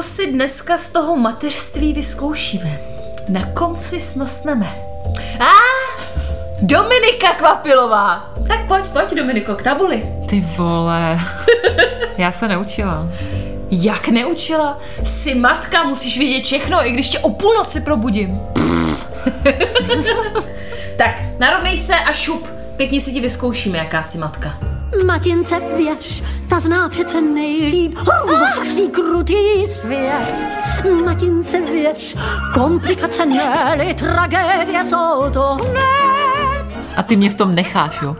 Koho si dneska z toho mateřství vyzkoušíme? Na kom si smlsneme? A Dominika Kvapilová! Tak pojď, pojď Dominiko, k tabuli. Ty vole, já se neučila. Jak neučila? Jsi matka, musíš vědět všechno, i když tě o půlnoci probudím. tak, narovnej se a šup. Pěkně si ti vyzkoušíme, jaká jsi matka. Matince věř, ta zná přece nejlíp hrůzostrašný krutý svět. Matince věř, komplikace ne tragédie jsou to hned. A ty mě v tom necháš, jo?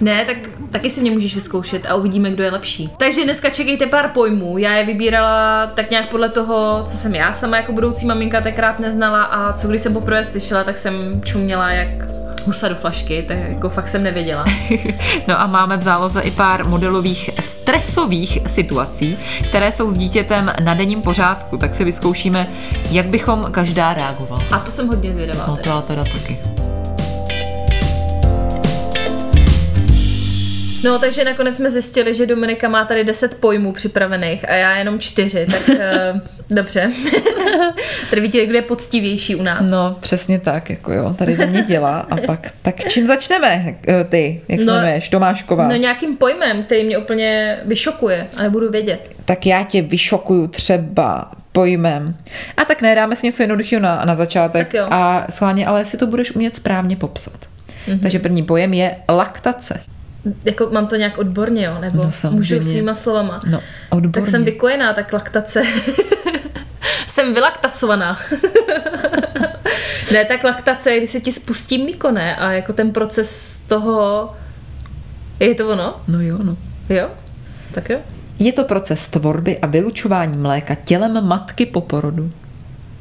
Ne, tak taky si mě můžeš vyzkoušet a uvidíme, kdo je lepší. Takže dneska čekejte pár pojmů. Já je vybírala tak nějak podle toho, co jsem já sama jako budoucí maminka tenkrát neznala a co když jsem poprvé slyšela, tak jsem čuměla jak husa do flašky, tak jako fakt jsem nevěděla. no a máme v záloze i pár modelových stresových situací, které jsou s dítětem na denním pořádku, tak si vyzkoušíme, jak bychom každá reagovala. A to jsem hodně zvědavá. No to já teda taky. No, takže nakonec jsme zjistili, že Dominika má tady 10 pojmů připravených a já jenom 4, tak uh, dobře. tady vidíte, kdo je poctivější u nás. No, přesně tak, jako jo, tady za mě dělá a pak, tak čím začneme eh, ty, jak se no, jmenuješ, Tomášková? No nějakým pojmem, který mě úplně vyšokuje a nebudu vědět. Tak já tě vyšokuju třeba pojmem. A tak ne, dáme si něco jednoduchého na, na začátek a schválně, ale si to budeš umět správně popsat. Mm-hmm. Takže první pojem je laktace jako mám to nějak odborně, jo? Nebo no, můžu svýma slovama. No, odborně. Tak jsem vykojená, tak laktace. jsem vylaktacovaná. ne, tak laktace když se ti spustí mlíko, ne? A jako ten proces toho... Je to ono? No jo, no. Jo? Tak jo. Je to proces tvorby a vylučování mléka tělem matky po porodu.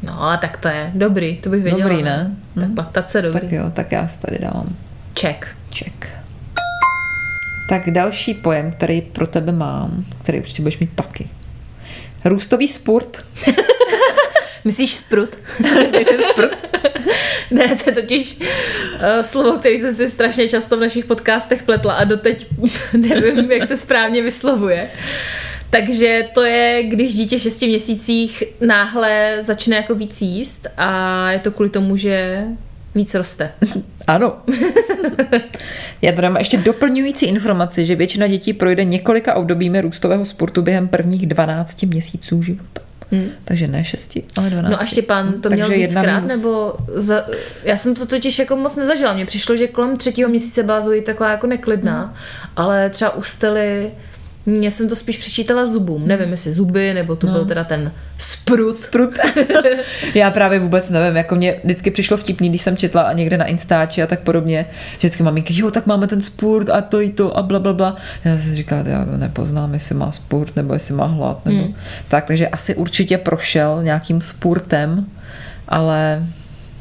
No, a tak to je dobrý, to bych věděla. Dobrý, ne? ne? Tak hm? laktace dobrý. Tak jo, tak já si tady dávám. Check. Check. Tak další pojem, který pro tebe mám, který určitě budeš mít taky. Růstový spurt. Myslíš sprut? Myslím sprut. ne, to je totiž uh, slovo, který jsem si strašně často v našich podcastech pletla a doteď nevím, jak se správně vyslovuje. Takže to je, když dítě v 6 měsících náhle začne jako víc jíst a je to kvůli tomu, že víc roste. Ano. Já tady mám ještě doplňující informaci, že většina dětí projde několika obdobími růstového sportu během prvních 12 měsíců života. Hmm. Takže ne 6, ale 12. No a Štěpán to měl víckrát, minus... nebo za... já jsem to totiž jako moc nezažila. Mně přišlo, že kolem třetího měsíce byla Zoe taková jako neklidná, hmm. ale třeba u Stely já jsem to spíš přičítala zubům. Nevím, jestli zuby, nebo to no. byl teda ten sprut. Sprut. Já právě vůbec nevím. Jako mě vždycky přišlo vtipný, když jsem četla někde na Instači a tak podobně, že vždycky maminky, jo, tak máme ten spurt a to i to a bla, bla, bla. Já si říkám, já to nepoznám, jestli má spurt nebo jestli má hlad. Nebo... Hmm. Tak, takže asi určitě prošel nějakým spurtem, ale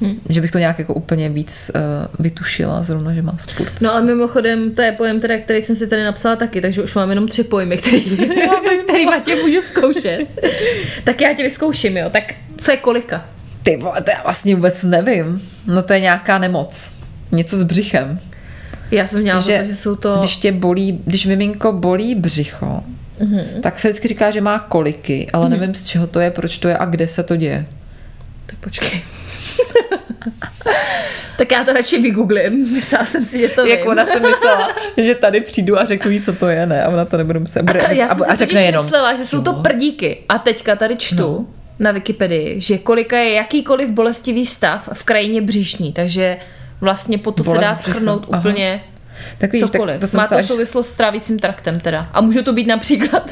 Hmm. Že bych to nějak jako úplně víc uh, vytušila, zrovna, že má sport. No ale mimochodem, to je pojem, teda, který jsem si tady napsala taky, takže už mám jenom tři pojmy, který, který tě můžu zkoušet. tak já tě vyzkouším, jo. Tak co je kolika? Ty vole, to já vlastně vůbec nevím. No to je nějaká nemoc. Něco s břichem. Já jsem měla že, to, že jsou to... Když tě bolí, když miminko bolí břicho, mm-hmm. tak se vždycky říká, že má koliky, ale mm-hmm. nevím z čeho to je, proč to je a kde se to děje. Tak počkej. tak já to radši vygooglím. Myslela jsem si, že to Jak ona si myslela, že tady přijdu a řeknu jí, co to je, ne? A ona to nebudu muset. Bude, já jsem a, si řekne jenom. myslela, že jsou to prdíky. A teďka tady čtu no. na Wikipedii, že kolika je jakýkoliv bolestivý stav v krajině břišní. Takže vlastně po to Bolest se dá schrnout úplně tak víš, cokoliv. Tak to Má to souvislost s trávicím traktem teda. A může to být například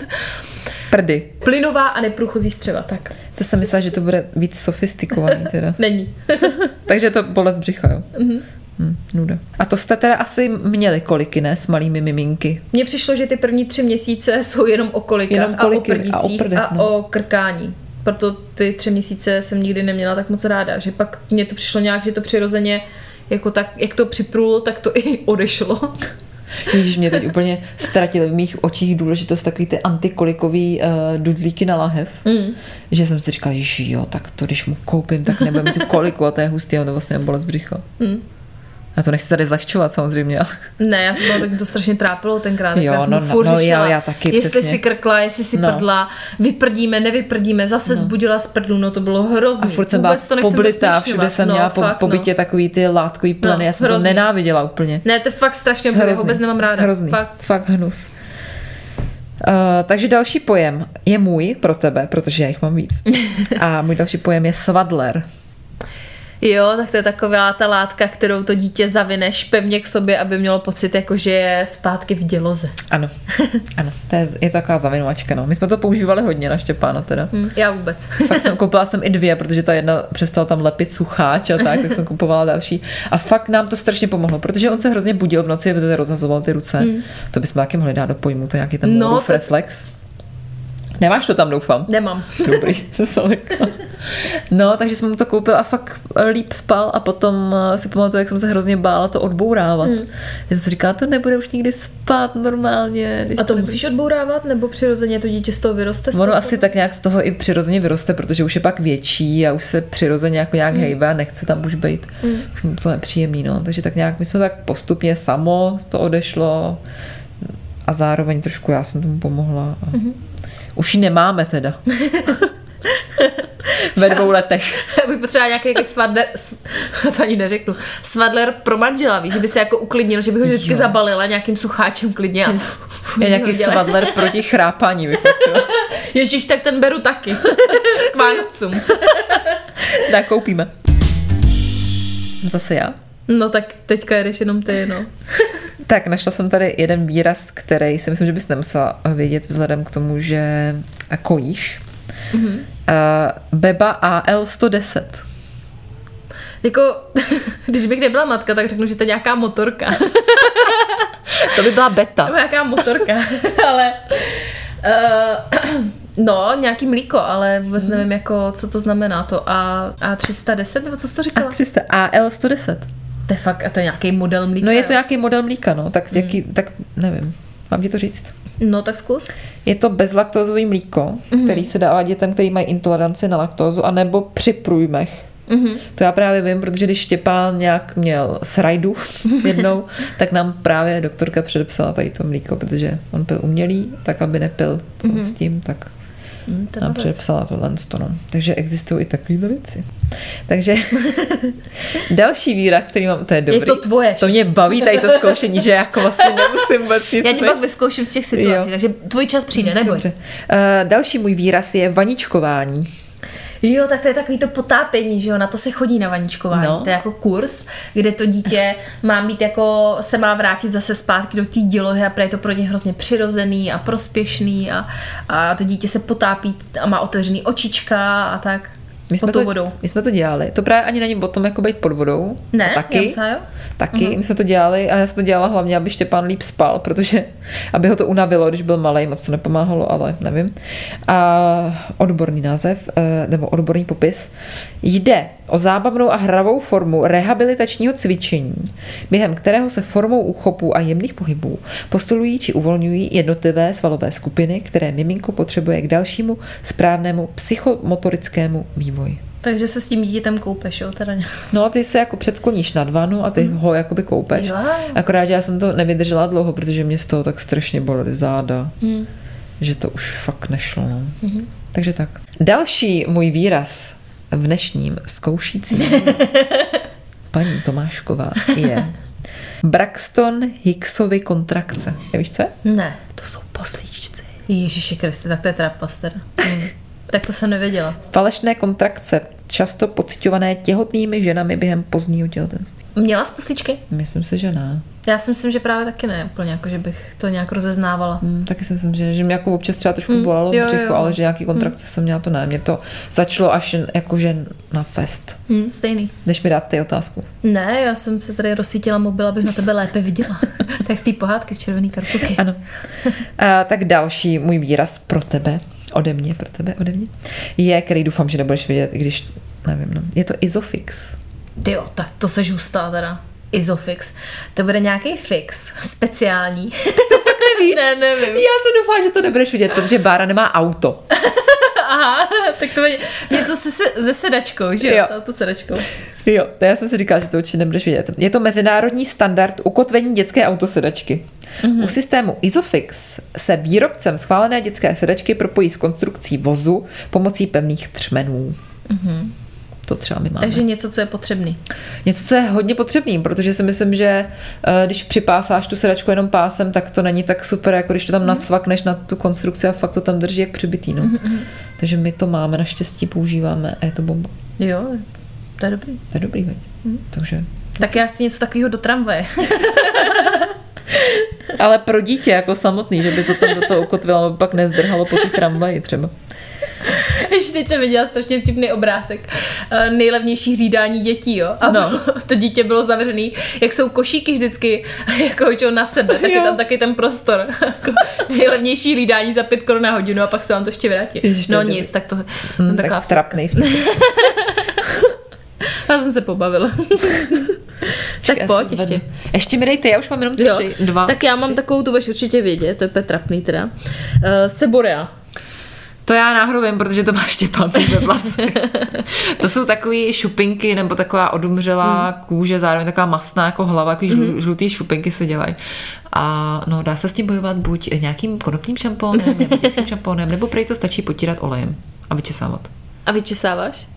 Prdy. Plynová a neprůchozí střeva, tak. To jsem myslela, že to bude víc sofistikovaný teda. Není. Takže to bolest břicha, jo? Mm-hmm. Hm, nuda. A to jste teda asi měli koliky, ne? S malými miminky. Mně přišlo, že ty první tři měsíce jsou jenom o kolikách jenom koliky, a o prdících a, o, prdech, no. a o krkání. proto ty tři měsíce jsem nikdy neměla tak moc ráda, že pak mně to přišlo nějak, že to přirozeně jako tak, jak to připrulo, tak to i odešlo. Ježíš, mě teď úplně ztratil v mých očích důležitost takový ty antikolikový uh, dudlíky na lahev, mm. že jsem si říkala, že jo, tak to když mu koupím, tak nebudem mít tu koliku a to je hustý, a to vlastně bolest břicho. Mm. Já to nechci tady zlehčovat samozřejmě. ale- Ne, já jsem byla tak to strašně trápilo tenkrát. Jo, já jsem no, to no, furt no, řešila, já- já taky, jestli přesně. si krkla, jestli si No. prdla, vyprdíme, nevyprdíme, zase zbudila z prdlu, no to bylo hrozný. A furt jsem byla Vůbec to poblitá, všude jsem no, měla po, fakt, po bytě no. takový ty látkový pleny, No, já jsem to hrozný. nenáviděla úplně. Ne, to je fakt strašně blbě, vůbec nemám ráda. Hrozný, Fakt. fakt hnus. Uh, takže další pojem je můj pro tebe, protože já jich mám víc. A můj další pojem je svadler. Jo, tak to je taková ta látka, kterou to dítě zavineš pevně k sobě, aby mělo pocit, jako že je zpátky v děloze. Ano, ano, to je, je taková zavinovačka. No. My jsme to používali hodně na Štěpána teda. Hm, já vůbec. Fakt jsem koupila jsem i dvě, protože ta jedna přestala tam lepit sucháč a tak, tak jsem kupovala další. A fakt nám to strašně pomohlo, protože on se hrozně budil v noci, aby rozhazoval ty ruce. To bychom taky mohli dát do pojmu, to je nějaký ten no, to- reflex. Nemáš to tam, doufám. Nemám. Dobrý. No, takže jsem mu to koupil a fakt líp spal a potom eh, si pamatuju, jak jsem se hrozně bála to odbourávat. Hmm. Já jsem si říkala, to nebude už nikdy spát normálně. Když A to nebude- musíš odbourávat, nebo přirozeně to dítě z toho vyroste? z Ono toho asi tak nějak z toho i přirozeně vyroste, protože už je pak větší a už se přirozeně jako nějak mm. hejbe a nechce tam už být. Mm. Už mu to nepříjemný, no. Takže tak nějak my jsme tak postupně samo to odešlo a zároveň trošku já jsem tomu pomohla. A mm. Už ji nemáme teda. Ve dvou letech. Já bych potřebovala nějaký jako svadler, to ani neřeknu, svadler pro manžela, víš, že by se jako uklidnil, že bych ho vždycky Jo. zabalila nějakým sucháčem klidně a Je nějaký hodila. svadler proti chrápání. bych. Ježíš, tak ten beru taky. K Vánocům. Tak koupíme. Zase já. No tak teďka jedeš jenom ty, no. Tak, našla jsem tady jeden výraz, který si myslím, že bys nemusela vědět vzhledem k tomu, že kojíš. Mm-hmm. Uh, Beba AL110. Jako, když bych nebyla matka, tak řeknu, že to je nějaká motorka. To by byla beta. Nebo nějaká motorka, ale... Uh, no, nějaký mlíko, ale vůbec Hmm. nevím, jako, co to znamená to A, A310, nebo co jsi to říkala? 300, AL110. To je fakt, a to je nějaký model mlíka. No je to nějaký model mlíka, no, tak, jaký, tak nevím. Mám ti to říct? No tak zkus. Je to bezlaktózový mlíko, mm-hmm. který se dává dětem, který mají intoleranci na laktózu, anebo při průjmech. Mm-hmm. To já právě vím, protože když Štěpán nějak měl srajdu jednou, tak nám právě doktorka předepsala tady to mlíko, protože on pil umělý, tak aby nepil to mm-hmm. s tím, tak Hm, to je nám mazec. předepsala tohle. No. Takže existují i takové věci. Takže další výraz, který mám, to je dobrý. to tvoje To mě baví tady to zkoušení, že jako vlastně nemusím vůbec nic Já ti než- pak vyzkouším z těch situací, Jo. takže tvůj čas přijde, neboj. Dobře. Uh, další můj výraz je vaničkování. Jo, tak to je takový to potápění, že jo, na to se chodí na vaničkování. No. To je jako kurz, kde to dítě má být jako, se má vrátit zase zpátky do té dělohy a je to pro ně hrozně přirozený a prospěšný a, a to dítě se potápí a má otevřený očička a tak. My pod jsme, tou to, vodou. my jsme to dělali. To právě ani není o tom, jako být pod vodou. Ne, taky. jo? Taky, uh-huh. my jsme to dělali a já jsem to dělala hlavně, aby Štěpán líp spal, protože aby ho to unavilo, když byl malý, moc to nepomáhalo, ale nevím. A odborný název, eh, nebo odborný popis, jde o zábavnou a hravou formu rehabilitačního cvičení, během kterého se formou úchopů a jemných pohybů posilují či uvolňují jednotlivé svalové skupiny, které miminko potřebuje k dalšímu správnému psychomotorickému vývoji. Takže se s tím dítětem koupeš, jo? Teda. No a ty se jako předkloníš nad vanu a ty mm. ho jakoby koupeš. Jo. Akorát, že já jsem to nevydržela dlouho, protože mě z toho tak strašně bolely záda, mm. že to už fakt nešlo. No. Mm. Takže tak. Další můj výraz v dnešním zkoušícím paní Tomášková je Braxton Hicksovy kontrakce. Víš, co je? Ne. To jsou poslíčci. Ježiši Kriste, tak to je trapas teda. Tak to jsem nevěděla. Falešné kontrakce, často pocitované těhotnými ženami během pozdního těhotenství. Měla z posličky? Myslím si, že ne. Já si myslím, že právě taky ne, úplně jako, že bych to nějak rozeznávala. Hmm, taky si myslím, že, že mě jako občas třeba trošku Hmm, bolelo jo, jo. ale že nějaký kontrakce jsem měla, to ne. Mě to začalo až jakože na fest. Hm, stejný. Jdeš mi dát ty otázku. Ne, já jsem se tady rozsvítila mobil, abych na tebe lépe viděla. tak z té pohádky z červený karkulky. Ano. A, tak další můj výraz pro tebe ode mě, pro tebe, ode mě, je, který doufám, že nebudeš vidět, i když, nevím, no. Je to Isofix. Ty jo, tak to se žůstá teda. Isofix. To bude nějaký fix, speciální. Nevíš? ne, nevím. Já se doufám, že to nebudeš vidět, protože Bára nemá auto. Aha, tak to bude něco se, se, se sedačkou, že jo? Jo. S autosedačkou. Jo, to já jsem si říkala, že to určitě nebudeš vidět. Je to mezinárodní standard ukotvení dětské autosedačky. Mm-hmm. U systému Isofix se výrobcem schválené dětské sedačky propojí s konstrukcí vozu pomocí pevných třmenů. Mm-hmm. To třeba my máme. Takže něco, co je potřebný. Něco, co je hodně potřebný, protože si myslím, že eh, když připásáš tu sedačku jenom pásem, tak to není tak super, jako když to tam nacvakneš na tu konstrukci a fakt to tam drží jak přibitý. No. Takže my to máme, naštěstí používáme a je to bomba. Jo, to je dobrý. To je dobrý, veď. Takže Tak já chci něco takového do tramvaje. Ale pro dítě jako samotný, že by se tam do toho ukotvilo, aby pak nezdrhalo po té tramvaji třeba. Ještě teď jsem viděla strašně vtipný obrázek eh, nejlevnější hlídání dětí, jo. A No. to dítě bylo zavřený, jak jsou košíky vždycky jako čo, na sebe, tak je Jo. tam taky ten prostor. Jako nejlevnější hlídání za pět korun na hodinu a pak se vám to ještě vrátí. Ježiš, to no je nic, tak to, to Hmm, taková tak trapnej. Já jsem se pobavila. tak pojď se zvednu. ještě. Ještě mi dejte, já už mám jenom Jo. tři, dva. Tak já mám tři. takovou, tu budeš určitě vědět, to je úplně trapný teda. Uh, Seborea. To já náhodou vím, protože to má Štěpán ve vlasech. to jsou takové šupinky nebo taková odumřelá Hmm. kůže, zároveň taková masná jako hlava, takový žlu, žlutý šupinky se dělají. A no, dá se s tím bojovat buď nějakým konopným šampónem, nebo dětským šampónem, nebo prej to stačí potírat olejem a vyčesávat. A vyčesáváš?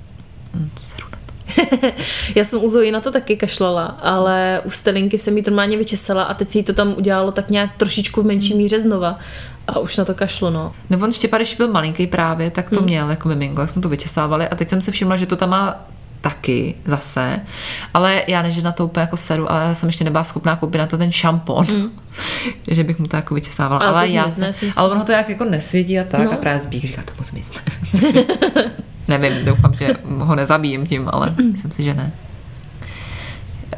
Hm, seru na. Já jsem u Zoe na to taky kašlala, ale u Stelinky jsem to normálně vyčesala a teď si to tam udělalo tak nějak trošičku v menší míře znova. A už na to kašlu, no. Nebo on Štěpán, když byl malinký právě, tak to Hmm. měl jako miminko, jak jsme to vyčesávali a teď jsem si všimla, že to tam má taky zase, ale já než na to úplně jako seru, ale já jsem ještě nebyla schopná koupit na to ten šampon, že bych mu to jako vyčesávala. Hmm. Ale Ale, já jsem, myslím. ale ono to jak jako nesvědí a tak No. no. a právě zbík říká, to musím jíst. Nevím, doufám, že ho nezabijím tím, ale myslím si, že ne.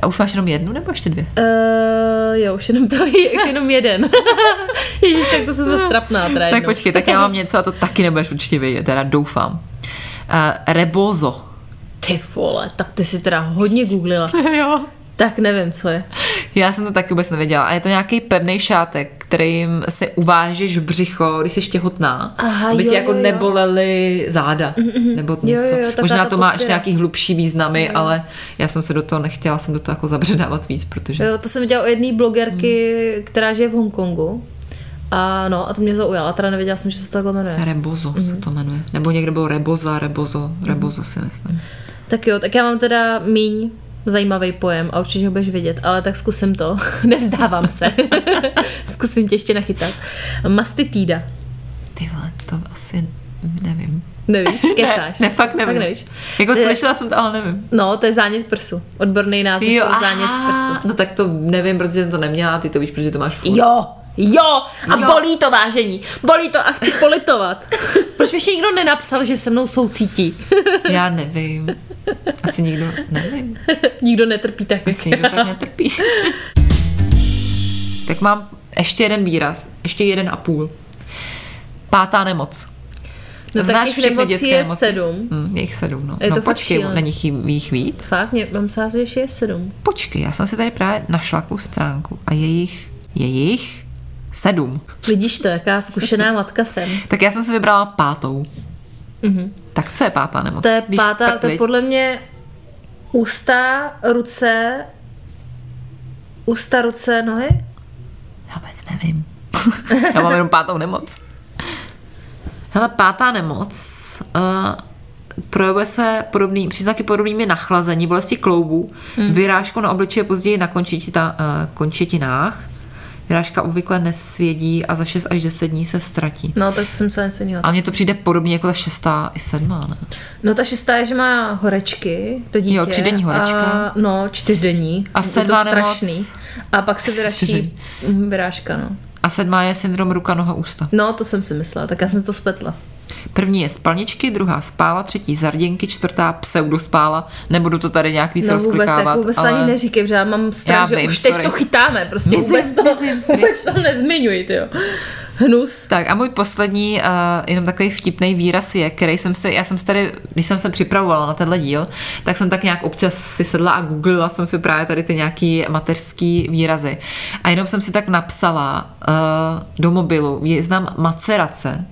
A už máš jenom jednu nebo ještě dvě? Uh, jo, už jenom to je, už jenom jeden. Ježíš, tak to se zastrapná teda Tak počkej, tak já mám něco a to taky nebudeš určitě vědět, teda doufám. Uh, rebozo. Ty vole, tak ty si teda hodně googlila. jo. Tak nevím, co je. Já jsem to taky vůbec nevěděla. A je to nějaký pevný šátek, kterým se uvážeš břicho, když jsi těhotná, Aha, aby jo, ti jako jo, jo. nebolely záda. Nebo Jo, něco. jo, jo, Možná to má ještě nějaký hlubší významy, Jo, jo. ale já jsem se do toho nechtěla, jsem do toho jako zabředávat víc, protože... Jo, to jsem viděla o jedné blogerky, která žije v Hongkongu. A no, a to mě zaujalo. A teda nevěděla jsem, že se to takhle jmenuje. Rebozo Mhm. se to jmenuje. Nebo někde bylo reboza, rebozo, rebozo si myslím. Tak jo, tak já mám teda míň zajímavý pojem a určitě ho budeš vidět, ale tak zkusím to. Nevzdávám se. zkusím tě ještě nachytat. Mastitída. Ty vole, to asi nevím. Nevíš? Kecáš. Ne, ne, fakt nevím. Fakt nevíš. Jako Je- slyšela jsem to, ale nevím. No, to je zánět prsu. Odborný název Jo, pro zánět aha. prsu. No tak to nevím, protože jsem to neměla, ty to víš, protože to máš furt. Jo, jo, a Jo. bolí to vážení. Bolí to a chci politovat. Proč mi ještě nikdo nenapsal, že se mnou soucítí? Já nevím. Asi nikdo, nevím. nikdo netrpí tak. Asi nikdo tak netrpí. tak mám ještě jeden výraz, ještě jeden a půl. Pátá nemoc. No Znáš tak všechny nemocí dětské je nemoci? sedm. Hm, je jich sedm, no. Je to no počkej, šílený. není jich, jich víc? Fakt, mě, mám se že ještě je sedm. Počkej, já jsem si tady právě našla takovou stránku a je jich, je jich sedm. Vidíš to, jaká zkušená matka jsem. Tak já jsem si vybrala pátou. Tak co je pátá nemoc? To je Víš, pátá, to je podle mě ústa, ruce, ústa, ruce, nohy. Já vůbec nevím. Já mám jenom pátou nemoc. Hele, pátá nemoc uh, projevuje se podobný, příznaky podobnými nachlazení, bolesti kloubů, hmm. vyrážku na obličeji později na končetita, uh, končetinách. Vyrážka obvykle nesvědí a za 6 až 10 dní se ztratí. No, tak jsem se něco jiného. A mně to přijde podobně jako ta šestá i sedmá, ne? No ta šestá je, že má horečky, to dítě. Jo, třídenní horečka. A, no, čtyřdenní. A je to sedmá nemoc. strašný. A pak se vyraší vyrážka, no. A sedmá je syndrom ruka, noha, ústa. No, to jsem si myslela, tak já jsem to spletla. První je spalničky, druhá spála, třetí zarděnky, čtvrtá pseudospála. Nebudu to tady nějak víc No vůbec, jako vůbec ale... ani neříkej, protože já mám strach, Já že vím, už teď sorry. to chytáme, prostě Mizím, vůbec to, mizím, vůbec to nezmiňuj, jo. hnus. Tak a můj poslední, uh, jenom takový vtipný výraz je, který jsem se, já jsem se tady, když jsem se připravovala na tenhle díl, tak jsem tak nějak občas si sedla a googlila jsem si právě tady ty nějaký mateřský výrazy. A jenom jsem si tak napsala uh, do mobilu, znám macerace,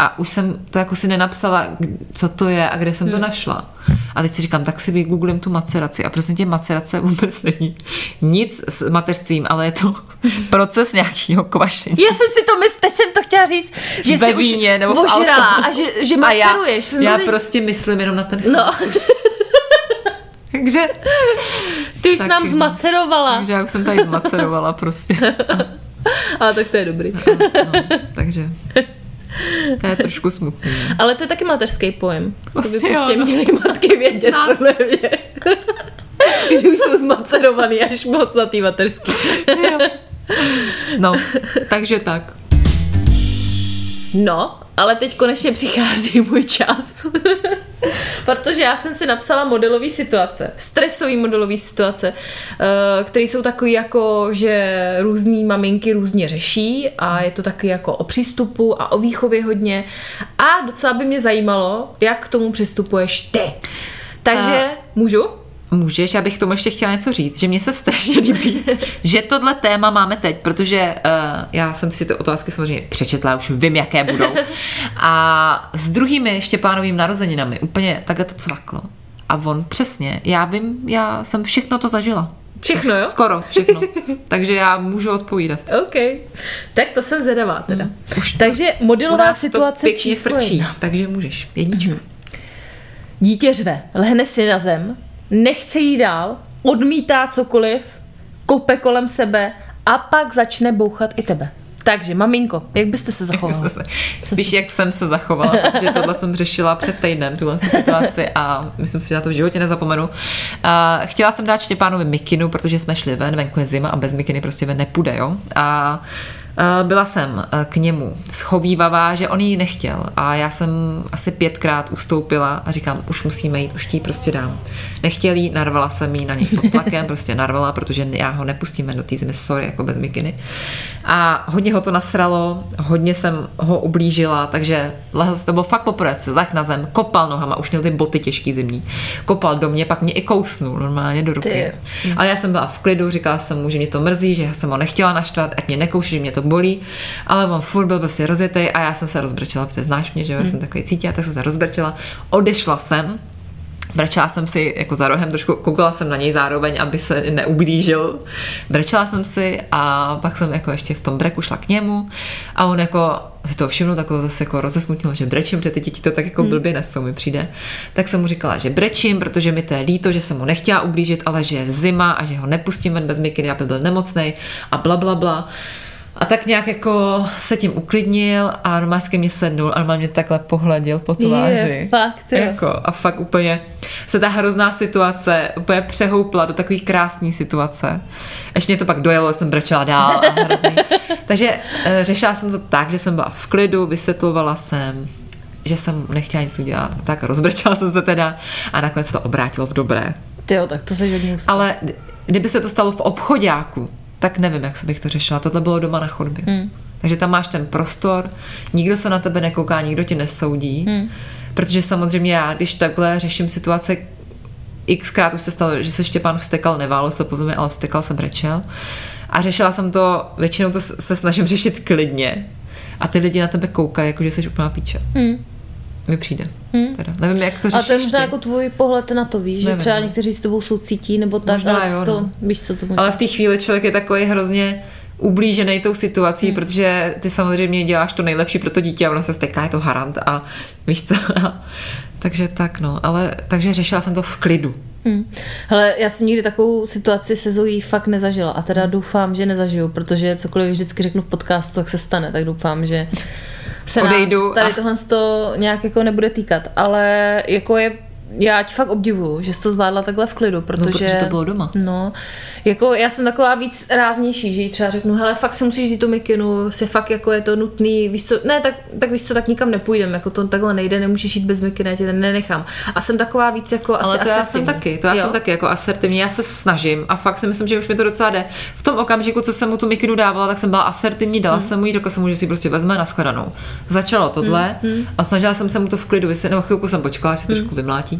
a už jsem to jako si nenapsala, co to je a kde jsem to Hmm. našla. A teď si říkám, tak si vygooglím tu maceraci. A prostě tě macerace vůbec není nic s mateřstvím, ale je to proces nějakého kvašení. Já jsem si to mysl, teď jsem to chtěla říct, že Ve jsi už víně nebo v ožrala a že, že A já, maceruješ. Jsem já to- prostě myslím jenom na ten No, Takže, ty už jsi Taky. nám zmacerovala. takže já už jsem tady zmacerovala prostě. Ale tak to je dobrý. No, takže to je trošku smutný. Ale to je taky mateřský pojem. To by prostě jo, no. měly matky vědět, podle mě. Když už jsou zmacerovaný až moc na tý mateřský. No, takže tak. No, ale teď konečně přichází můj čas. Protože já jsem si napsala modelové situace, stresové modelové situace, eh, které jsou takový jako, že různý maminky různě řeší a je to taky jako o přístupu a o výchově hodně. A docela by mě zajímalo, jak k tomu přistupuješ ty. Takže můžu? Můžeš, já bych tomu ještě chtěla něco říct, že mně se strašně líbí, že tohle téma máme teď, protože uh, já jsem si ty otázky samozřejmě přečetla, už vím, jaké budou. A s druhými Štěpánovými narozeninami úplně takhle to cvaklo. A on přesně, já vím, já jsem všechno to zažila. Všechno, jo? Skoro všechno. Takže já můžu odpovídat. OK. Tak to jsem zvedavá teda. Už to- Takže modelová to situace pěkně číslo jedna. takže můžeš. Jednička. Dítě řve, lehne si na zem, nechce jít dál, odmítá cokoliv, kope kolem sebe a pak začne bouchat i tebe. Takže, maminko, jak byste se zachovala? Spíš jak jsem se zachovala, protože tohle jsem řešila před týdnem, tuhle situaci a myslím si, že na to v životě nezapomenu. Uh, chtěla jsem dát Štěpánovi mikinu, protože jsme šli ven, venku je zima a bez mikiny prostě ven nepůjde, jo. A uh, byla jsem uh, k němu schovývavá, že on ji nechtěl a já jsem asi pětkrát ustoupila a říkám, už musíme jít, už ti ji prostě dám. Nechtěl jí, narvala jsem jí na něj pod tlakem, prostě narvala, protože já ho nepustím ven do té zimy, sorry, jako bez mikiny. A hodně ho to nasralo, hodně jsem ho ublížila, takže lehl, to bylo fakt poprvé, si leh na zem, kopal nohama, už měl ty boty těžký zimní, kopal do mě, pak mě i kousnul normálně do ruky. Ty. Ale já jsem byla v klidu, říkala jsem mu, že mě to mrzí, že jsem ho nechtěla naštvat, ať mě nekouší, že mě to bolí, ale on furt byl prostě rozjetý a já jsem se rozbrečela, protože znáš mě, že já jsem takový cítila, tak jsem se rozbrečela, odešla jsem, Brečela jsem si jako za rohem, trošku koukala jsem na něj zároveň, aby se neublížil. Brečela jsem si a pak jsem jako ještě v tom breku šla k němu a on jako si to všimnul, tak ho zase jako rozesmutnil, že brečím, protože ty děti to tak jako blbě nesou, mi přijde. Tak jsem mu říkala, že brečím, protože mi to je líto, že jsem mu nechtěla ublížit, ale že je zima a že ho nepustím ven bez mikiny, aby byl nemocný a bla bla bla. A tak nějak jako se tím uklidnil a normálně ke mě sednul a normálně mě takhle pohladil po tváři. Je, fakt, jo. Jako, a fakt úplně se ta hrozná situace úplně přehoupla do takové krásné situace. Ještě mě to pak dojelo, jsem brečela dál a hrozný. Takže e, řešila jsem to tak, že jsem byla v klidu, vysvětlovala jsem, že jsem nechtěla nic udělat. Tak rozbrečela jsem se teda a nakonec se to obrátilo v dobré. Ty jo, tak to se hodně. Ale kdyby se to stalo v obchodáku, tak nevím, jak se bych to řešila. Tohle bylo doma na chodbě. Hmm. Takže tam máš ten prostor, nikdo se na tebe nekouká, nikdo tě nesoudí. Hmm. Protože samozřejmě já, když takhle řeším situace, xkrát už se stalo, že se Štěpán vstekal, neválil se po zemi, ale vstekal se brečel. A řešila jsem to, většinou to se snažím řešit klidně. A ty lidi na tebe koukají, jako že jsi úplná píče. Hmm. Mi přijde. Hmm. Teda. Nevím, jak to řešíš A to je možná ty. jako tvůj pohled na to, víš, že Nevím, třeba no. někteří s tebou soucítí, nebo tak, Možná ale jo, to, no. víš, co to může. Ale v té chvíli člověk je takový hrozně ublížený tou situací, hmm. protože ty samozřejmě děláš to nejlepší pro to dítě a ono se steká, je to harant a víš co. takže tak no, ale takže řešila jsem to v klidu. Hmm. Hele, já jsem nikdy takovou situaci se Zoe fakt nezažila a teda doufám, že nezažiju, protože cokoliv vždycky řeknu v podcastu, tak se stane, tak doufám, že se Odejdu nás tady a- tohle to nějak jako nebude týkat, ale jako je já ti fakt obdivuju, že jsi to zvládla takhle v klidu, protože... No, protože to bylo doma. No, jako já jsem taková víc ráznější, že jí třeba řeknu, hele, fakt si musíš jít tu mikinu, se fakt jako je to nutný, víš co, ne, tak, tak víš co, tak nikam nepůjdem, jako to takhle nejde, nemůžeš jít bez mikiny, já tě ten nenechám. A jsem taková víc jako Ale asi to já jsem asertivní. taky, to já Jo. jsem taky jako asertivní, já se snažím a fakt si myslím, že už mi to docela jde. V tom okamžiku, co jsem mu tu mikinu dávala, tak jsem byla asertivní, dala Hmm. jsem mu ji, řekla jsem mu, že si prostě vezme na shledanou. Začalo tohle Hmm. a snažila jsem se mu to v klidu vysvětlit, nebo chvilku jsem počkala, až se trošku vymlátí.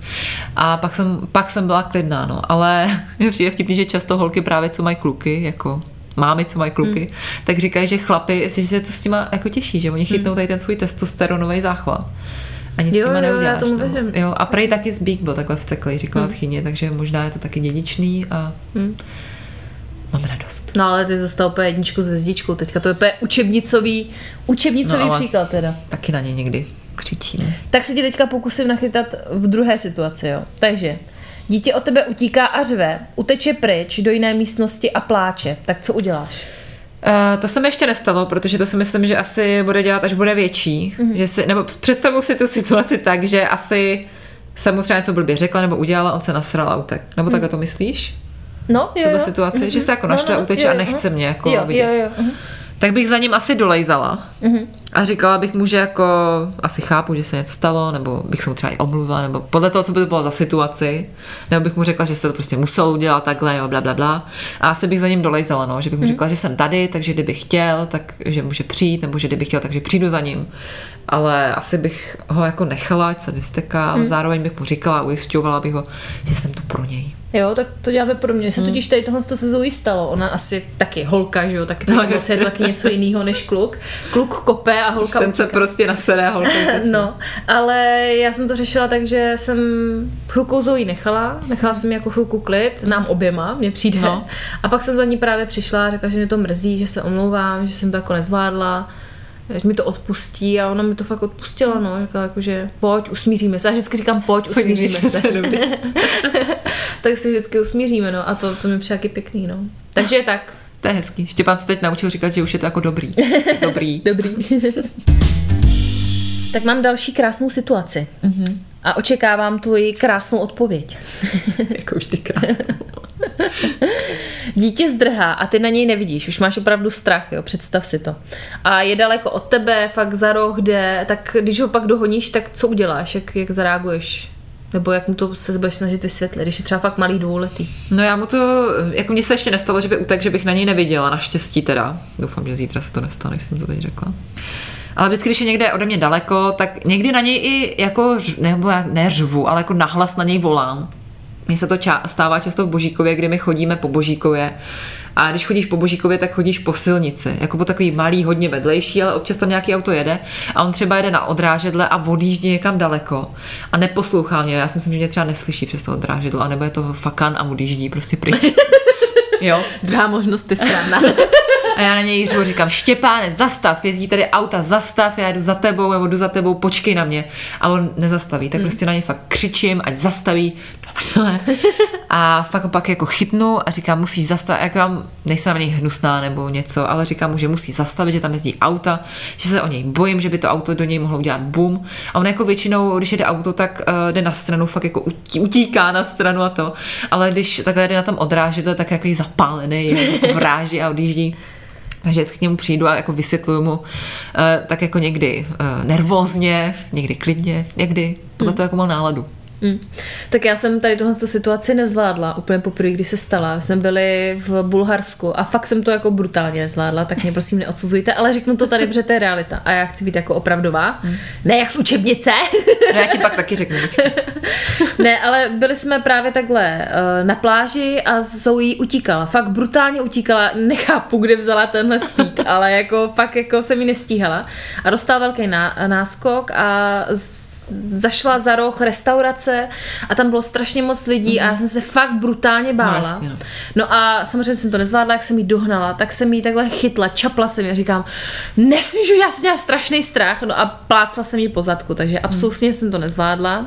A pak jsem, pak jsem byla klidná, no. Ale mě přijde vtipný, že často holky právě, co mají kluky, jako mámy, co mají kluky, Hmm. tak říkají, že chlapy, si, že to s těma jako těší, že oni chytnou tady ten svůj testosteronový záchvat. A nic Jo, s nima jo, já neuděláš. tomu no. věřím. Jo, a prej taky Zbík byl takhle vsteklý, říkala hmm. tchyně, takže možná je to taky dědičný a Hmm. mám radost. No ale ty zůstal úplně jedničku s hvězdičkou, teďka to je úplně učebnicový, učebnicový No, příklad teda. Taky na ně někdy křičím. Tak se ti teďka pokusím nachytat v druhé situaci, jo. Takže, dítě od tebe utíká a řve, uteče pryč do jiné místnosti a pláče. Tak co uděláš? Uh, to se mi ještě nestalo, protože to si myslím, že asi bude dělat, až bude větší. Mhm. Mm-hmm. Že si, nebo představu si tu situaci tak, že asi jsem mu třeba něco blbě řekla nebo udělala, on se nasral a utek. Nebo Mhm. takhle to myslíš? No, jo, jo. situaci, Mhm. že se jako naštve, uteče a nechce mě jako jo, vidět. jo, jo. mhm. Tak bych za ním asi dolejzala. Mhm. A říkala bych mu, že jako asi chápu, že se něco stalo, nebo bych se mu třeba i omluvila, nebo podle toho, co by to bylo za situaci, nebo bych mu řekla, že se to prostě muselo udělat takhle, nebo bla, bla, bla. A asi bych za ním dolejzala, no, že bych mu řekla, že jsem tady, takže kdyby chtěl, tak že může přijít, nebo že kdyby chtěl, takže přijdu za ním. Ale asi bych ho jako nechala, ať se vysteká, ale zároveň bych mu říkala, ujišťovala bych ho, že jsem tu pro něj. Jo, tak to děláme pro mě. Hmm. Se totiž tady tohle to se Zoe stalo. Ona asi taky holka, že jo, tak No, je to taky něco jiného než kluk. Kluk kope a holka Ten se prostě nasede holka. No, ale já jsem to řešila tak, že jsem chvilku Zoe nechala, nechala jsem jako chvilku klid, nám oběma, mně přijde. No. A pak jsem za ní právě přišla a řekla, že mě to mrzí, že se omlouvám, že jsem to jako nezvládla, že mi to odpustí a ona mi to fakt odpustila, no, říkala jako, že pojď, usmíříme se. Já vždycky říkám pojď, usmíříme se. Tak si vždycky usmíříme, no, a to, to mi přijde taky pěkný, no. Takže tak, To je hezký. Štěpán se teď naučil říkat, že už je to jako dobrý. Dobrý. Dobrý. tak mám další krásnou situaci. Mm-hmm. A očekávám tvoji krásnou odpověď. jako vždy krásný. Dítě zdrhá a ty na něj nevidíš, už máš opravdu strach, jo, představ si to. A je daleko od tebe, fakt za roh jde, tak když ho pak dohoníš, tak co uděláš, jak, jak zareaguješ? Nebo jak mu to se budeš snažit vysvětlit, když je třeba fakt malý dvouletý. No já mu to, jako mně se ještě nestalo, že by utek, že bych na něj neviděla, naštěstí teda. Doufám, že zítra se to nestane, jsem to teď řekla. Ale vždycky, když je někde ode mě daleko, tak někdy na něj i jako, nebo já neřvu, ale jako nahlas na něj volám. Mně se to ča- stává často v Božíkově, kdy my chodíme po Božíkově. A když chodíš po Božíkově, tak chodíš po silnici. Jako po takový malý, hodně vedlejší, ale občas tam nějaký auto jede. A on třeba jede na odrážedle a odjíždí někam daleko. A neposlouchá mě. Já si myslím, že mě třeba neslyší přes to odrážedlo. A nebo je to fakan a odjíždí prostě pryč. jo. Druhá možnost je správná. A já na něj řvu, říkám, Štěpáne, zastav, jezdí tady auta, zastav, já jdu za tebou, nebo jdu za tebou, počkej na mě. A on nezastaví, tak prostě na něj fakt křičím, ať zastaví. Dobře. A fakt pak jako chytnu a říkám, musíš zastavit, jak vám nejsem na něj hnusná nebo něco, ale říkám mu, že musí zastavit, že tam jezdí auta, že se o něj bojím, že by to auto do něj mohlo udělat boom. A on jako většinou, když jede auto, tak uh, jde na stranu, fakt jako utí, utíká na stranu a to. Ale když takhle jde na tom odrážedle, tak jako je zapálený, jako vráží a odjíždí. Takže vždycky k němu přijdu a jako vysvětluju mu uh, tak jako někdy uh, nervózně, někdy klidně, někdy podle toho, jako mal náladu. Mm. Tak já jsem tady tuhle situaci nezvládla úplně poprvé, kdy se stala. Jsme byli v Bulharsku a fakt jsem to jako brutálně nezvládla, tak mě prosím neodsuzujte, ale řeknu to tady, protože to je realita a já chci být jako opravdová. Mm. Ne jak z učebnice. No já ti pak taky řeknu, ne, ale byli jsme právě takhle uh, na pláži a Zoe utíkala. Fakt brutálně utíkala. Nechápu, kde vzala tenhle speed, ale jako fakt jako se mi nestíhala. A dostala velký ná, náskok a zašla za roh restaurace a tam bylo strašně moc lidí mm-hmm. a já jsem se fakt brutálně bála. No, jasně, no. no a samozřejmě jsem to nezvládla, jak jsem jí dohnala, tak jsem jí takhle chytla, čapla jsem jí a říkám, nesmíš, já jsem měla strašný strach, no a plácla jsem jí po zadku, takže absolutně jsem to nezvládla.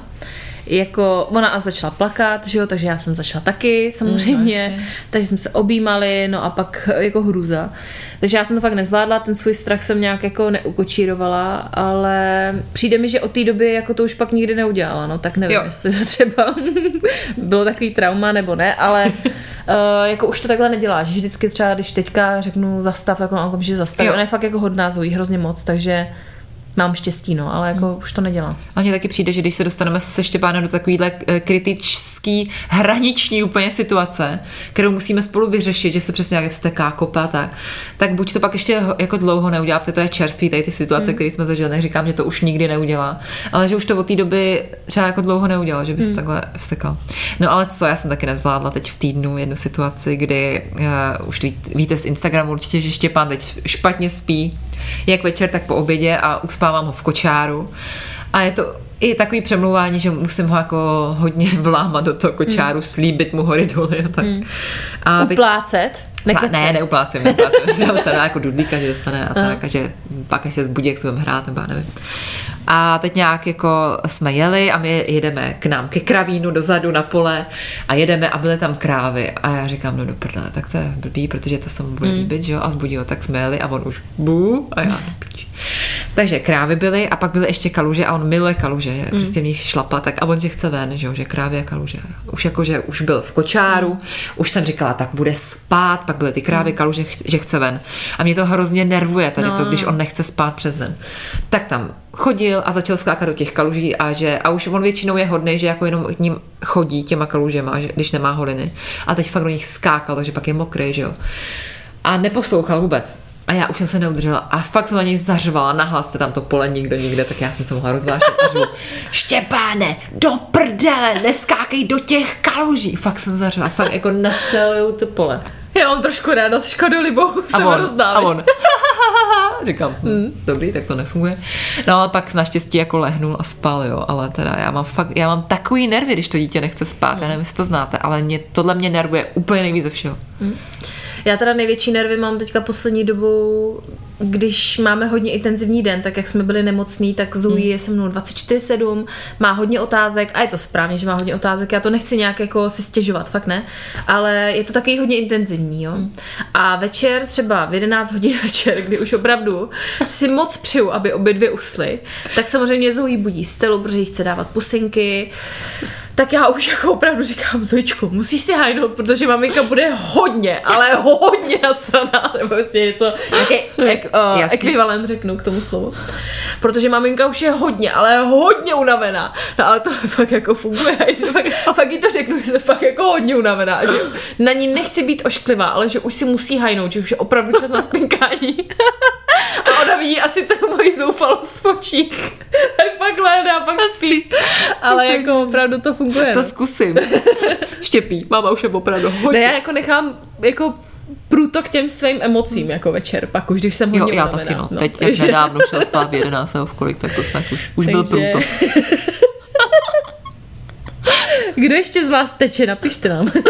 Jako ona a začala plakat, že jo, takže já jsem začala taky samozřejmě, Mm, mm, takže jsme se objímali, no a pak jako hrůza. Takže já jsem to fakt nezvládla, ten svůj strach jsem nějak jako neukočírovala, ale přijde mi, že od té doby jako to už pak nikdy neudělala, no tak nevím, Jo. jestli to třeba bylo takový trauma nebo ne, ale uh, jako už to takhle neděláš. Vždycky třeba, když teďka řeknu zastav, tak ona okamžitě zastaví. Ona je fakt jako hodná, zvojí hrozně moc, takže mám štěstí, no, ale jako už to nedělá. A mně taky přijde, že když se dostaneme se Štěpánem do takovýhle eh, kritický, hraniční úplně situace, kterou musíme spolu vyřešit, že se přesně nějak vsteká, kope a tak, tak buď to pak ještě jako dlouho neudělá, protože to je čerstvý, tady ty situace, mm. které jsme zažili, neříkám, že to už nikdy neudělá, ale že už to od té doby třeba jako dlouho neudělal, že by se mm. takhle vstekal. No ale co, já jsem taky nezvládla teď v týdnu jednu situaci, kdy uh, už ví, víte z Instagramu určitě, že Štěpán teď špatně spí, jak večer, tak po obědě a uspávám ho v kočáru. A je to i takový přemlouvání, že musím ho jako hodně vlámat do toho kočáru, slíbit mu hory doly a tak. A teď- Uplácet? Nekecej. ne, neuplácím, neuplácím. Já se jako dudlíka, že dostane a tak, a že pak až se zbudí, jak se budeme hrát, nebo já nevím. A teď nějak jako jsme jeli a my jedeme k nám ke kravínu dozadu na pole a jedeme a byly tam krávy. A já říkám, no do prdele, tak to je blbý, protože to se mu bude líbit, že jo, a zbudí ho, tak jsme jeli a on už bů a já piči. Takže krávy byly a pak byly ještě kaluže a on miluje kaluže, že prostě v nich šlapa, tak a on že chce ven, že jo, že krávy a kaluže. Už jako, že už byl v kočáru, už jsem říkala, tak bude spát, pak byly ty krávy, kaluže, ch- že chce ven. A mě to hrozně nervuje tady No. to, když on nechce spát přes den. Tak tam chodil a začal skákat do těch kaluží a že a už on většinou je hodný, že jako jenom k ním chodí těma kalužema, že, když nemá holiny. A teď fakt do nich skákal, takže pak je mokrý, že jo. A neposlouchal vůbec. A já už jsem se neudržela a fakt jsem na něj zařvala, nahlas jste tam to pole nikdo nikde, tak já jsem se mohla rozvážet a řvu, Štěpáne, do prdele, neskákej do těch kaluží. Fakt jsem zařvala, fakt jako na celou to pole. Já mám trošku radost, škodu libou A se on, rozdává. a on. Říkám, hm, dobrý, tak to nefunguje. No ale pak naštěstí jako lehnul a spal, jo, ale teda já mám fakt, já mám takový nervy, když to dítě nechce spát, já nevím, jestli to znáte, ale mě, tohle mě nervuje úplně nejvíc ze všeho. Já teda největší nervy mám teďka poslední dobou, když máme hodně intenzivní den, tak jak jsme byli nemocní, tak Zoe je se mnou 24-7, má hodně otázek a je to správně, že má hodně otázek, já to nechci nějak jako si stěžovat, fakt ne, ale je to taky hodně intenzivní, jo. A večer, třeba v 11 hodin večer, kdy už opravdu si moc přiju, aby obě dvě usly, tak samozřejmě Zoe budí Stelu, protože jí chce dávat pusinky, tak já už jako opravdu říkám, Zojičku, musíš si hajnout, protože maminka bude hodně, ale hodně nasraná, nebo vlastně něco, nějaký ek, uh, ekvivalent řeknu k tomu slovu. Protože maminka už je hodně, ale hodně unavená. No ale to fakt jako funguje. Fakt, a fakt jí to řeknu, že jsem fakt jako hodně unavená. Že na ní nechci být ošklivá, ale že už si musí hajnout, že už je opravdu čas na spinkání. A ona vidí asi ten moji zoufalost v očích. Tak pak hledá, pak spí. Ale jako opravdu to funguje. To no. zkusím. Štěpí, máma už je opravdu Ne, hodně. já jako nechám jako průtok těm svým emocím jako večer, pak už, když jsem Jo, hodně já unavená. taky, no. Teď, jak takže- nedávno šel spát v 11 nebo v kolik, tak to snad už, už byl Takže- průtok. Kdo ještě z vás teče, napište nám.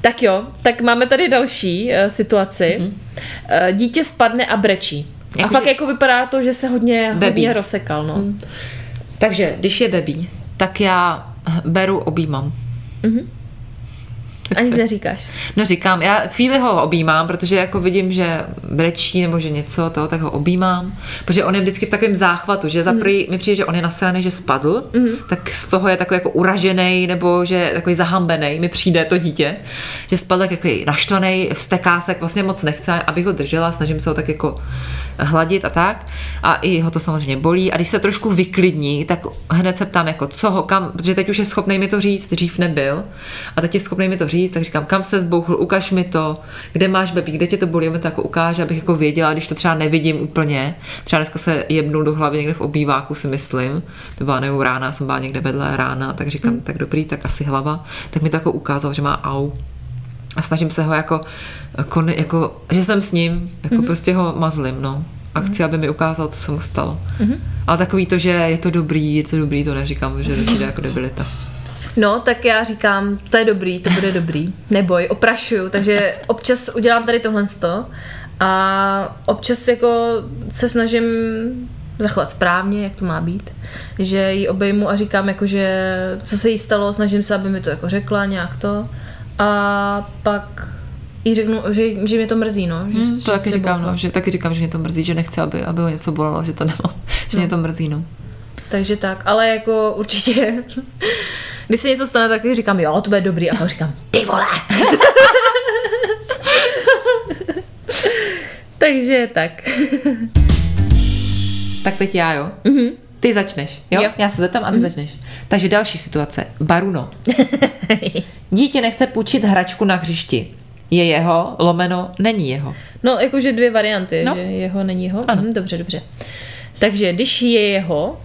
tak jo, tak máme tady další uh, situaci. Mhm. Mm-hmm. Uh, dítě spadne a brečí. a Jako, fakt že- jako vypadá to, že se hodně, hodně rozsekal, no. Mm. Takže, když je bebí, tak já beru, objímám. Ani neříkáš. No říkám, já chvíli ho objímám, protože jako vidím, že brečí nebo že něco to, tak ho objímám, protože on je vždycky v takovém záchvatu, že za prvý mi přijde, že on je nasraný, že spadl, tak z toho je takový jako uražený nebo že takový zahambený, mi přijde to dítě, že spadl tak jako naštvaný, vsteká se, vlastně moc nechce, abych ho držela, snažím se ho tak jako hladit a tak. A i ho to samozřejmě bolí. A když se trošku vyklidní, tak hned se ptám, jako co ho, kam, protože teď už je schopný mi to říct, dřív nebyl. A teď je schopný mi to říct, tak říkám, kam se zbouchl, ukaž mi to, kde máš bebí, kde tě to bolí, mi to jako ukáže, abych jako věděla, když to třeba nevidím úplně. Třeba dneska se jebnul do hlavy někde v obýváku, si myslím. To byla nebo rána, jsem byla někde vedle rána, tak říkám, tak dobrý, tak asi hlava. Tak mi to jako ukázal, že má au a snažím se ho jako, jako, jako že jsem s ním, jako mm-hmm. prostě ho mazlim, no. A chci, aby mi ukázal, co se mu stalo. Mm-hmm. Ale takový to, že je to dobrý, je to dobrý, to neříkám, že to přijde jako debilita. No, tak já říkám, to je dobrý, to bude dobrý. Neboj, oprašuju, takže občas udělám tady tohle a občas jako se snažím zachovat správně, jak to má být. Že ji obejmu a říkám, jako, že co se jí stalo, snažím se, aby mi to jako řekla nějak to. A pak jí řeknu, že, že mě to mrzí, no. Že, Hmm, že to taky se říkám, no, že taky říkám, že mě to mrzí, že nechci, aby, aby ho něco bolelo, že to nemám, že mě to mrzí, no. Takže tak, ale jako určitě, když se něco stane, tak říkám, jo, to bude dobrý, a pak říkám, ty vole. Takže tak. Tak teď já, jo? Mm-hmm. Ty začneš, jo? Jo. Já se zeptám a ty mm-hmm. začneš. Takže další situace. Baruno. Dítě nechce půjčit hračku na hřišti. Je jeho, lomeno, není jeho. No, jakože dvě varianty, No. že jeho není jeho. Ano. Hm, dobře, dobře. Takže když je jeho,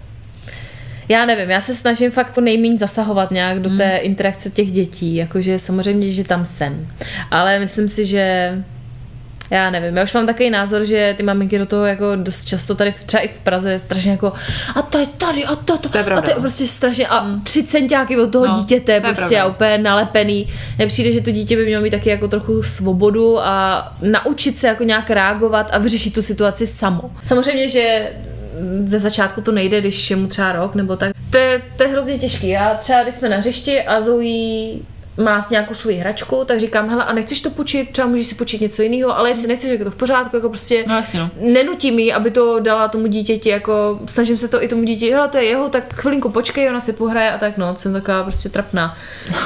já nevím, já se snažím fakt co nejméně zasahovat nějak do té interakce těch dětí, jakože samozřejmě, že tam jsem. Ale myslím si, že já nevím, já už mám takový názor, že ty maminky do toho jako dost často tady v- třeba i v Praze strašně jako a to je tady a to, to, To je pravda, a to je no. prostě strašně a tři centiáky od toho No, dítěte to je prostě pravda. a úplně nalepený. Nepřijde, že to dítě by mělo mít taky jako trochu svobodu a naučit se jako nějak reagovat a vyřešit tu situaci samo. Samozřejmě, že ze začátku to nejde, když je mu třeba rok nebo tak. To je, to je hrozně těžký. Já třeba, když jsme na hřišti a Zoe má nějakou svoji hračku, tak říkám, hele, a nechceš to počít, třeba můžeš si počít něco jiného, ale jestli nechceš, tak je to v pořádku, jako prostě No jasně, no. nenutím jí, aby to dala tomu dítěti, jako snažím se to i tomu dítěti, hele, to je jeho, tak chvilinku počkej, ona si pohraje a tak no, jsem taková prostě trapná.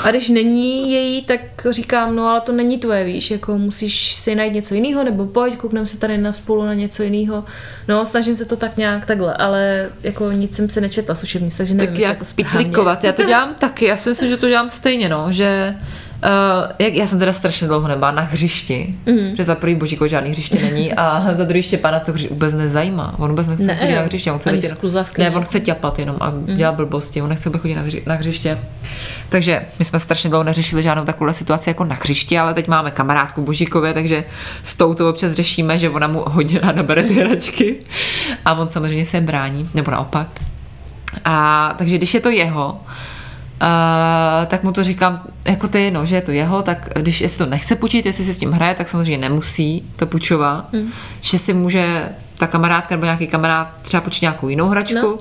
A když není její, tak říkám, no ale to není tvoje, víš, jako musíš si najít něco jiného, nebo pojď, koukneme se tady na spolu na něco jiného. No, snažím se to tak nějak takhle, ale jako nic jsem se nečetla učebnic, takže nevím, Tak jak pitlíkovat. Já to dělám taky, já si myslím, že to dělám stejně, no, že Uh, jak, já jsem teda strašně dlouho nebyla na hřišti, mm. že za prvý božíko žádný hřiště není a za druhý Štěpána to hři, vůbec nezajímá. On vůbec nechce Ne, chodit na hřiště, on chce být kluzavky, ne, on chce ťapat jenom a dělat blbosti, on nechce chodit na, hři, na hřiště. Takže my jsme strašně dlouho neřešili žádnou takovou situaci jako na hřišti, ale teď máme kamarádku Božíkově, takže s tou to občas řešíme, že ona mu hodně ráda bere ty hračky a on samozřejmě se brání, nebo naopak. A takže když je to jeho, Tak mu to říkám jako ty, no, že je to jeho, tak když jestli to nechce půjčit, jestli si s tím hraje, tak samozřejmě nemusí to půjčovat, mm. že si může ta kamarádka nebo nějaký kamarád třeba půjčit nějakou jinou hračku, no.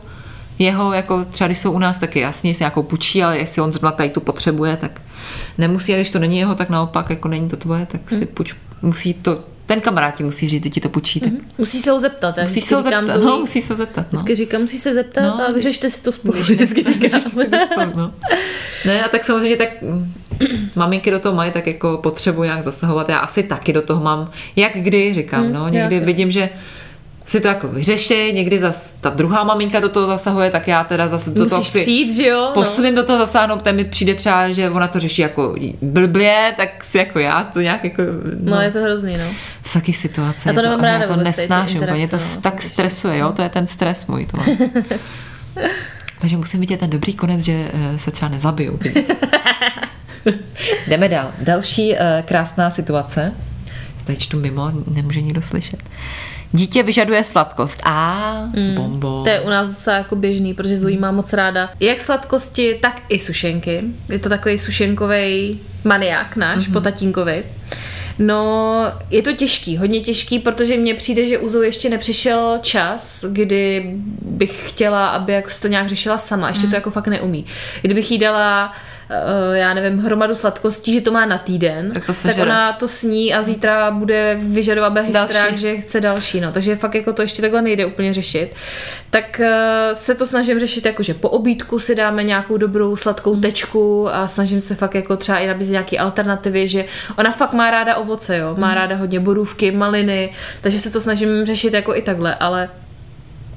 Jeho, jako třeba když jsou u nás, tak je jasně, jestli nějakou půjčí, ale jestli on zrovna tady tu potřebuje, tak nemusí, a když to není jeho, tak naopak, jako není to tvoje, tak si půjč, musí to, ten kamarád ti musí říct, ty ti to půjčí, tak Musí se ho zeptat. já musíš se ho říkám zeptat, Zoe- no, musí se zeptat, no. Vždycky říkám, musí se zeptat No, a vyřešte si to spolu. Vždycky že si to spolu, no. Ne, a tak samozřejmě tak mm, maminky do toho mají, tak jako potřebuji nějak zasahovat. Já asi taky do toho mám, jak kdy, říkám, no. Někdy jak- vidím, že si to jako vyřeší, někdy zas ta druhá maminka do toho zasahuje, tak já teda zase do toho chci přijít, že jo? No. posunem do toho zasáhnout, tam mi přijde třeba, že ona to řeší jako blbě, tak si jako já to nějak jako, no, No, je to hrozný, no. z taky situace. Já to nemám ale ráda já to nesnáším, mě to no, tak stresuje, jo, to je ten stres můj. To. Takže musím vidět ten dobrý konec, že eh, se třeba nezabiju. Jdeme dál. Další eh, krásná situace. Tady čtu mimo, nemůže nikdo slyšet. Dítě vyžaduje sladkost. A bombo. To je u nás docela jako běžný, protože Zoe má moc ráda jak sladkosti, tak i sušenky. Je to takový sušenkový maniák náš, Mhm. mm-hmm. po tatínkovi. No, je to těžký, hodně těžký, protože mně přijde, že u Zoe ještě nepřišel čas, kdy bych chtěla, aby si to nějak řešila sama, ještě Mhm. to jako fakt neumí. Kdybych jí dala já nevím, hromadu sladkostí, že to má na týden, Tak to tak ona to sní a zítra bude vyžadovat hysterák, že chce další, no. Takže fakt jako to ještě takhle nejde úplně řešit. Tak eh, se to snažím řešit jako, že po obídku si dáme nějakou dobrou sladkou Hmm. tečku a snažím se fakt jako třeba i nabízet nějaký alternativy, že ona fakt má ráda ovoce, jo. Hmm. Má ráda hodně borůvky, maliny, takže se to snažím řešit jako i takhle, ale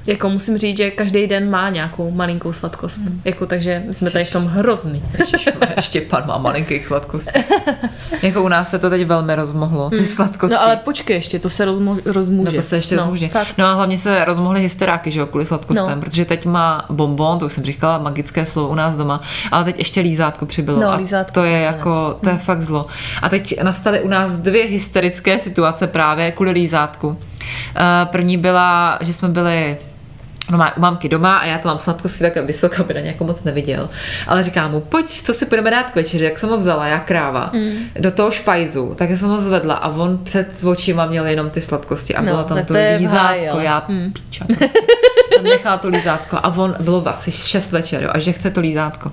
jako musím říct, že každý den má nějakou malinkou sladkost. Hmm. Jako, takže my jsme tady v tom hrozný. Ještě pan má malinkých sladkostí. jako u nás se to teď velmi rozmohlo, ty sladkosti. No ale počkej ještě, to se rozmo- rozmůže. No to se ještě no, rozmůže. Fakt. No a hlavně se rozmohly hysteráky, že jo, kvůli sladkostem, No. protože teď má bonbon, to už jsem říkala, magické slovo u nás doma, ale teď ještě lízátko přibylo. No, a lízátko, to je jako, to je fakt zlo. A teď nastaly u nás dvě hysterické situace právě kvůli lízátku. Eh, První byla, že jsme byli No má u mamky doma a já to mám sladkosti tak vysoko, aby na ně jako moc neviděl. Ale říká mu, pojď, co si budeme dát k večeři, jak jsem ho vzala, já kráva, mm. do toho špajzu, tak jsem ho zvedla a on před očima měl jenom ty sladkosti a No, bylo tam to to lízátko, já Mm. píča. Prostě. tam nechala to lízátko a on bylo asi 6 večer, jo, a že chce to lízátko.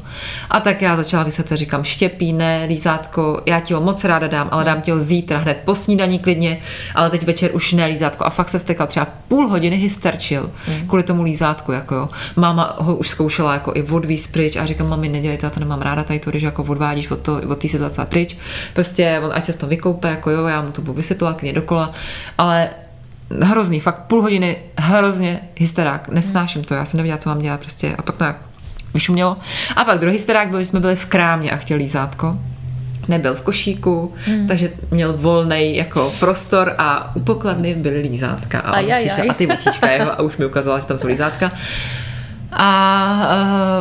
A tak já začala vysvětlit, říkám, štěpí, ne, lízátko, já ti ho moc ráda dám, ale dám ti ho zítra, hned po snídaní klidně, ale teď večer už ne lízátko. A fakt se vstekla třeba půl hodiny hysterčil mm. kvůli tomu lízátku, jako jo. Máma ho už zkoušela jako i odvíz pryč a říkám, mami, nedělej to, já to nemám ráda tady to, když jako odvádíš od, to, od té situace pryč. Prostě on ať se v tom vykoupe, jako jo, já mu to budu vysvětlovat klidně dokola, ale hrozný, fakt půl hodiny, hrozně hysterák, nesnáším to, já jsem nevěděla, co mám dělat prostě a pak to jak vyšumělo. A pak druhý hysterák byl, že jsme byli v krámě a chtěl lízátko nebyl v košíku, hmm. takže měl volný jako prostor a u pokladny byly lízátka. A, Ajajaj. přišel, a ty botička jeho a už mi ukázala, že tam jsou lízátka. A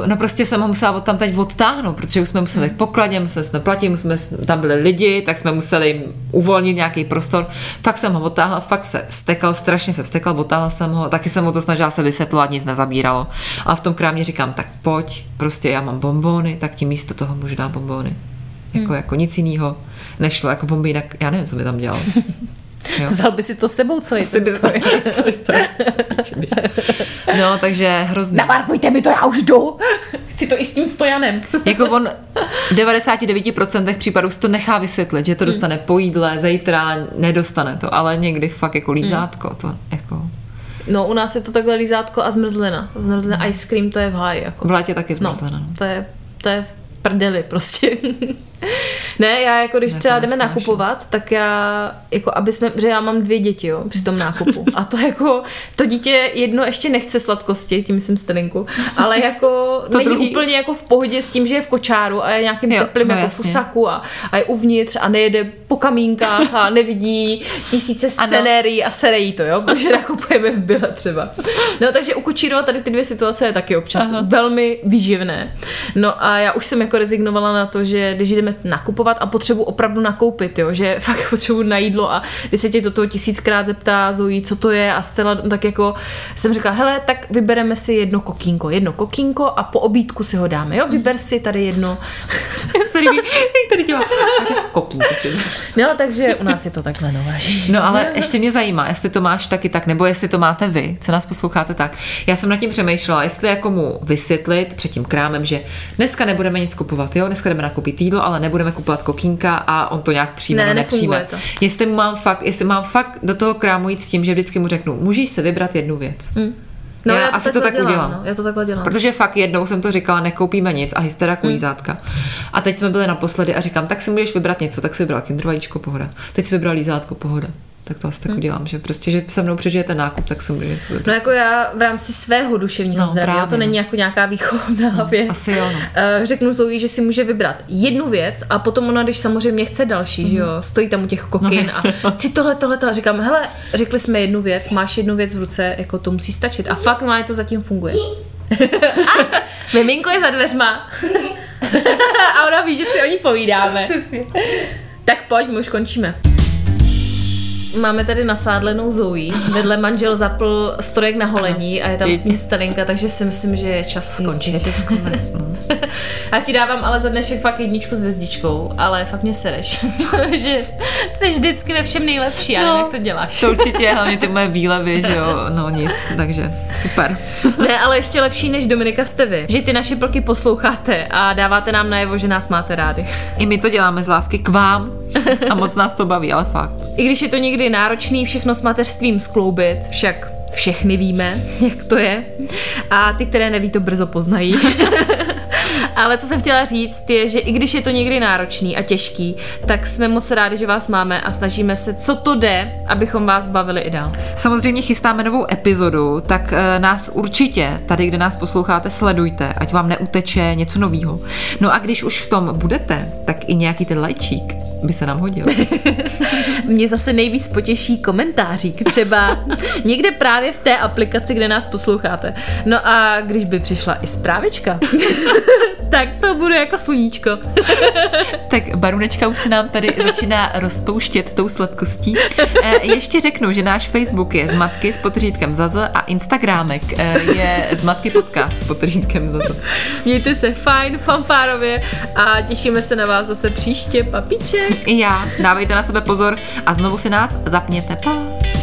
uh, no prostě jsem ho musela od tam teď odtáhnout, protože už jsme museli k pokladě, museli jsme platit, museli, tam byli lidi, tak jsme museli jim uvolnit nějaký prostor. Fakt jsem ho odtáhla, fakt se vstekal, strašně se vstekal, odtáhla jsem ho, taky jsem mu to snažila se vysvětlovat, nic nezabíralo. A v tom krámě říkám, tak pojď, prostě já mám bombóny, tak ti místo toho můžu dát bombóny. Jako, hmm. jako nic jiného nešlo, jako bomby, jinak já nevím, co by tam dělal. Jo. Vzal by si to sebou celý ten stoj. celý stoj. No, takže hrozně. Namarkujte mi to, já už jdu. Chci to i s tím stojanem. jako on v 99% případů si to nechá vysvětlit, že to dostane po jídle, zítra nedostane to, ale někdy fakt jako lízátko, to jako... No, u nás je to takhle lízátko a zmrzlina. Zmrzlina ice cream, to je v háji. Jako. V létě taky zmrzlina. No, to je, to je v prdeli prostě. Ne, já jako když to třeba jdeme nesnáším. nakupovat, tak já, jako aby jsme, že já mám dvě děti, jo, při tom nákupu. A to jako, to dítě jedno ještě nechce sladkosti, tím jsem stelinku, ale jako To není druhý- úplně jako v pohodě s tím, že je v kočáru a je nějakým Jo, teplým no jako jasně. fusaku a, a je uvnitř a nejede po kamínkách a nevidí tisíce scenérií a serejí to, jo, protože nakupujeme v byle třeba. No takže u kočírova tady ty dvě situace je taky občas Aha. velmi výživné. No a já už jsem jako rezignovala na to, že když jdeme nakupovat a potřebuji opravdu nakoupit, jo, že fakt potřebuji na jídlo a když se tě do toho tisíckrát zeptá Zoe, co to je a Stella, tak jako jsem řekla, hele, tak vybereme si jedno kokínko, jedno kokínko a po obídku si ho dáme, jo, vyber si tady jedno. jak tady dělá. Kokínky si. No, takže u nás je to takhle nováží. No ale ještě mě zajímá, jestli to máš taky tak, nebo jestli to máte vy, co nás posloucháte tak. Já jsem nad tím přemýšlela, jestli jako mu vysvětlit před tím krámem, že dneska nebudeme nic kupovat, jo, dneska jdeme nakoupit jídlo, ale nebudeme kupovat kokínka a on to nějak přijme Ne, nepřijme. to. Jestli mám fakt, jestli mám fakt do toho krámu jít s tím, že vždycky mu řeknu, můžeš si vybrat jednu věc. Mm. No, Já já, asi to takhle tak dělám, udělám. No, já to takhle dělám. Protože fakt jednou jsem to říkala, nekoupíme nic a hystera Mm. lízátka. A teď jsme byli naposledy a říkám, tak si můžeš vybrat něco, tak si vybrala kinder vajíčko, pohoda. Teď si vybral lízátko, pohoda. Tak to asi tak udělám, že prostě, že se mnou přežije ten nákup, tak si můžu něco vybrat. No jako já v rámci svého duševního No, zdraví, právě, to není no. jako nějaká výchovná věc. Asi jo, no. Eh, Řeknu Zoe, že si může vybrat jednu věc a potom ona, když samozřejmě chce další, že jo, stojí tam u těch kokin Mhm. No, a jasně. chci tohle, tohle, tohle. Říkám, hele, řekli jsme jednu věc, máš jednu věc v ruce, jako to musí stačit. A fakt má to zatím funguje. a miminko je za dveřma. a ona ví, že si o ní povídáme. Přesně. Tak pojď, my už končíme. Máme tady nasádlenou Zoe, vedle manžel zapl strojek na holení a je tam s ním starinka, takže si myslím, že je čas skončit. Je konec, no. A ti dávám ale za dnešek fakt jedničku s hvězdičkou, ale fakt mě sereš, že jsi vždycky ve všem nejlepší, já nevím, No. jak to děláš. To určitě, hlavně ty moje výlevy, že jo, no nic, takže super. Ne, ale ještě lepší než Dominika jste vy, že ty naše plky posloucháte a dáváte nám najevo, že nás máte rádi. I my to děláme z lásky k vám a moc nás to baví, ale fakt. I když je to někdy náročný všechno s mateřstvím skloubit, však všechny víme, jak to je. A ty, které neví, to brzo poznají. Ale co jsem chtěla říct, je, že i když je to někdy náročný a těžký, tak jsme moc rádi, že vás máme a snažíme se, co to jde, abychom vás bavili i dál. Samozřejmě chystáme novou epizodu, tak eh, nás určitě tady, kde nás posloucháte, sledujte, ať vám neuteče něco nového. No a když už v tom budete, tak i nějaký ten lajčík by se nám hodil. Mě zase nejvíc potěší komentářík, třeba někde právě v té aplikaci, kde nás posloucháte. No a když by přišla i zprávička, tak to budu jako sluníčko. tak barunečka už se nám tady začíná rozpouštět tou sladkostí. Eh, ještě řeknu, že náš Facebook je Zmatky s potřítkem Zaza a Instagramek eh, je Zmatky podcast s potřítkem Zaza. Mějte se fajn, fanfárově a těšíme se na vás zase příště, papiček. I já. Dávejte na sebe pozor a znovu si nás zapněte. Pa.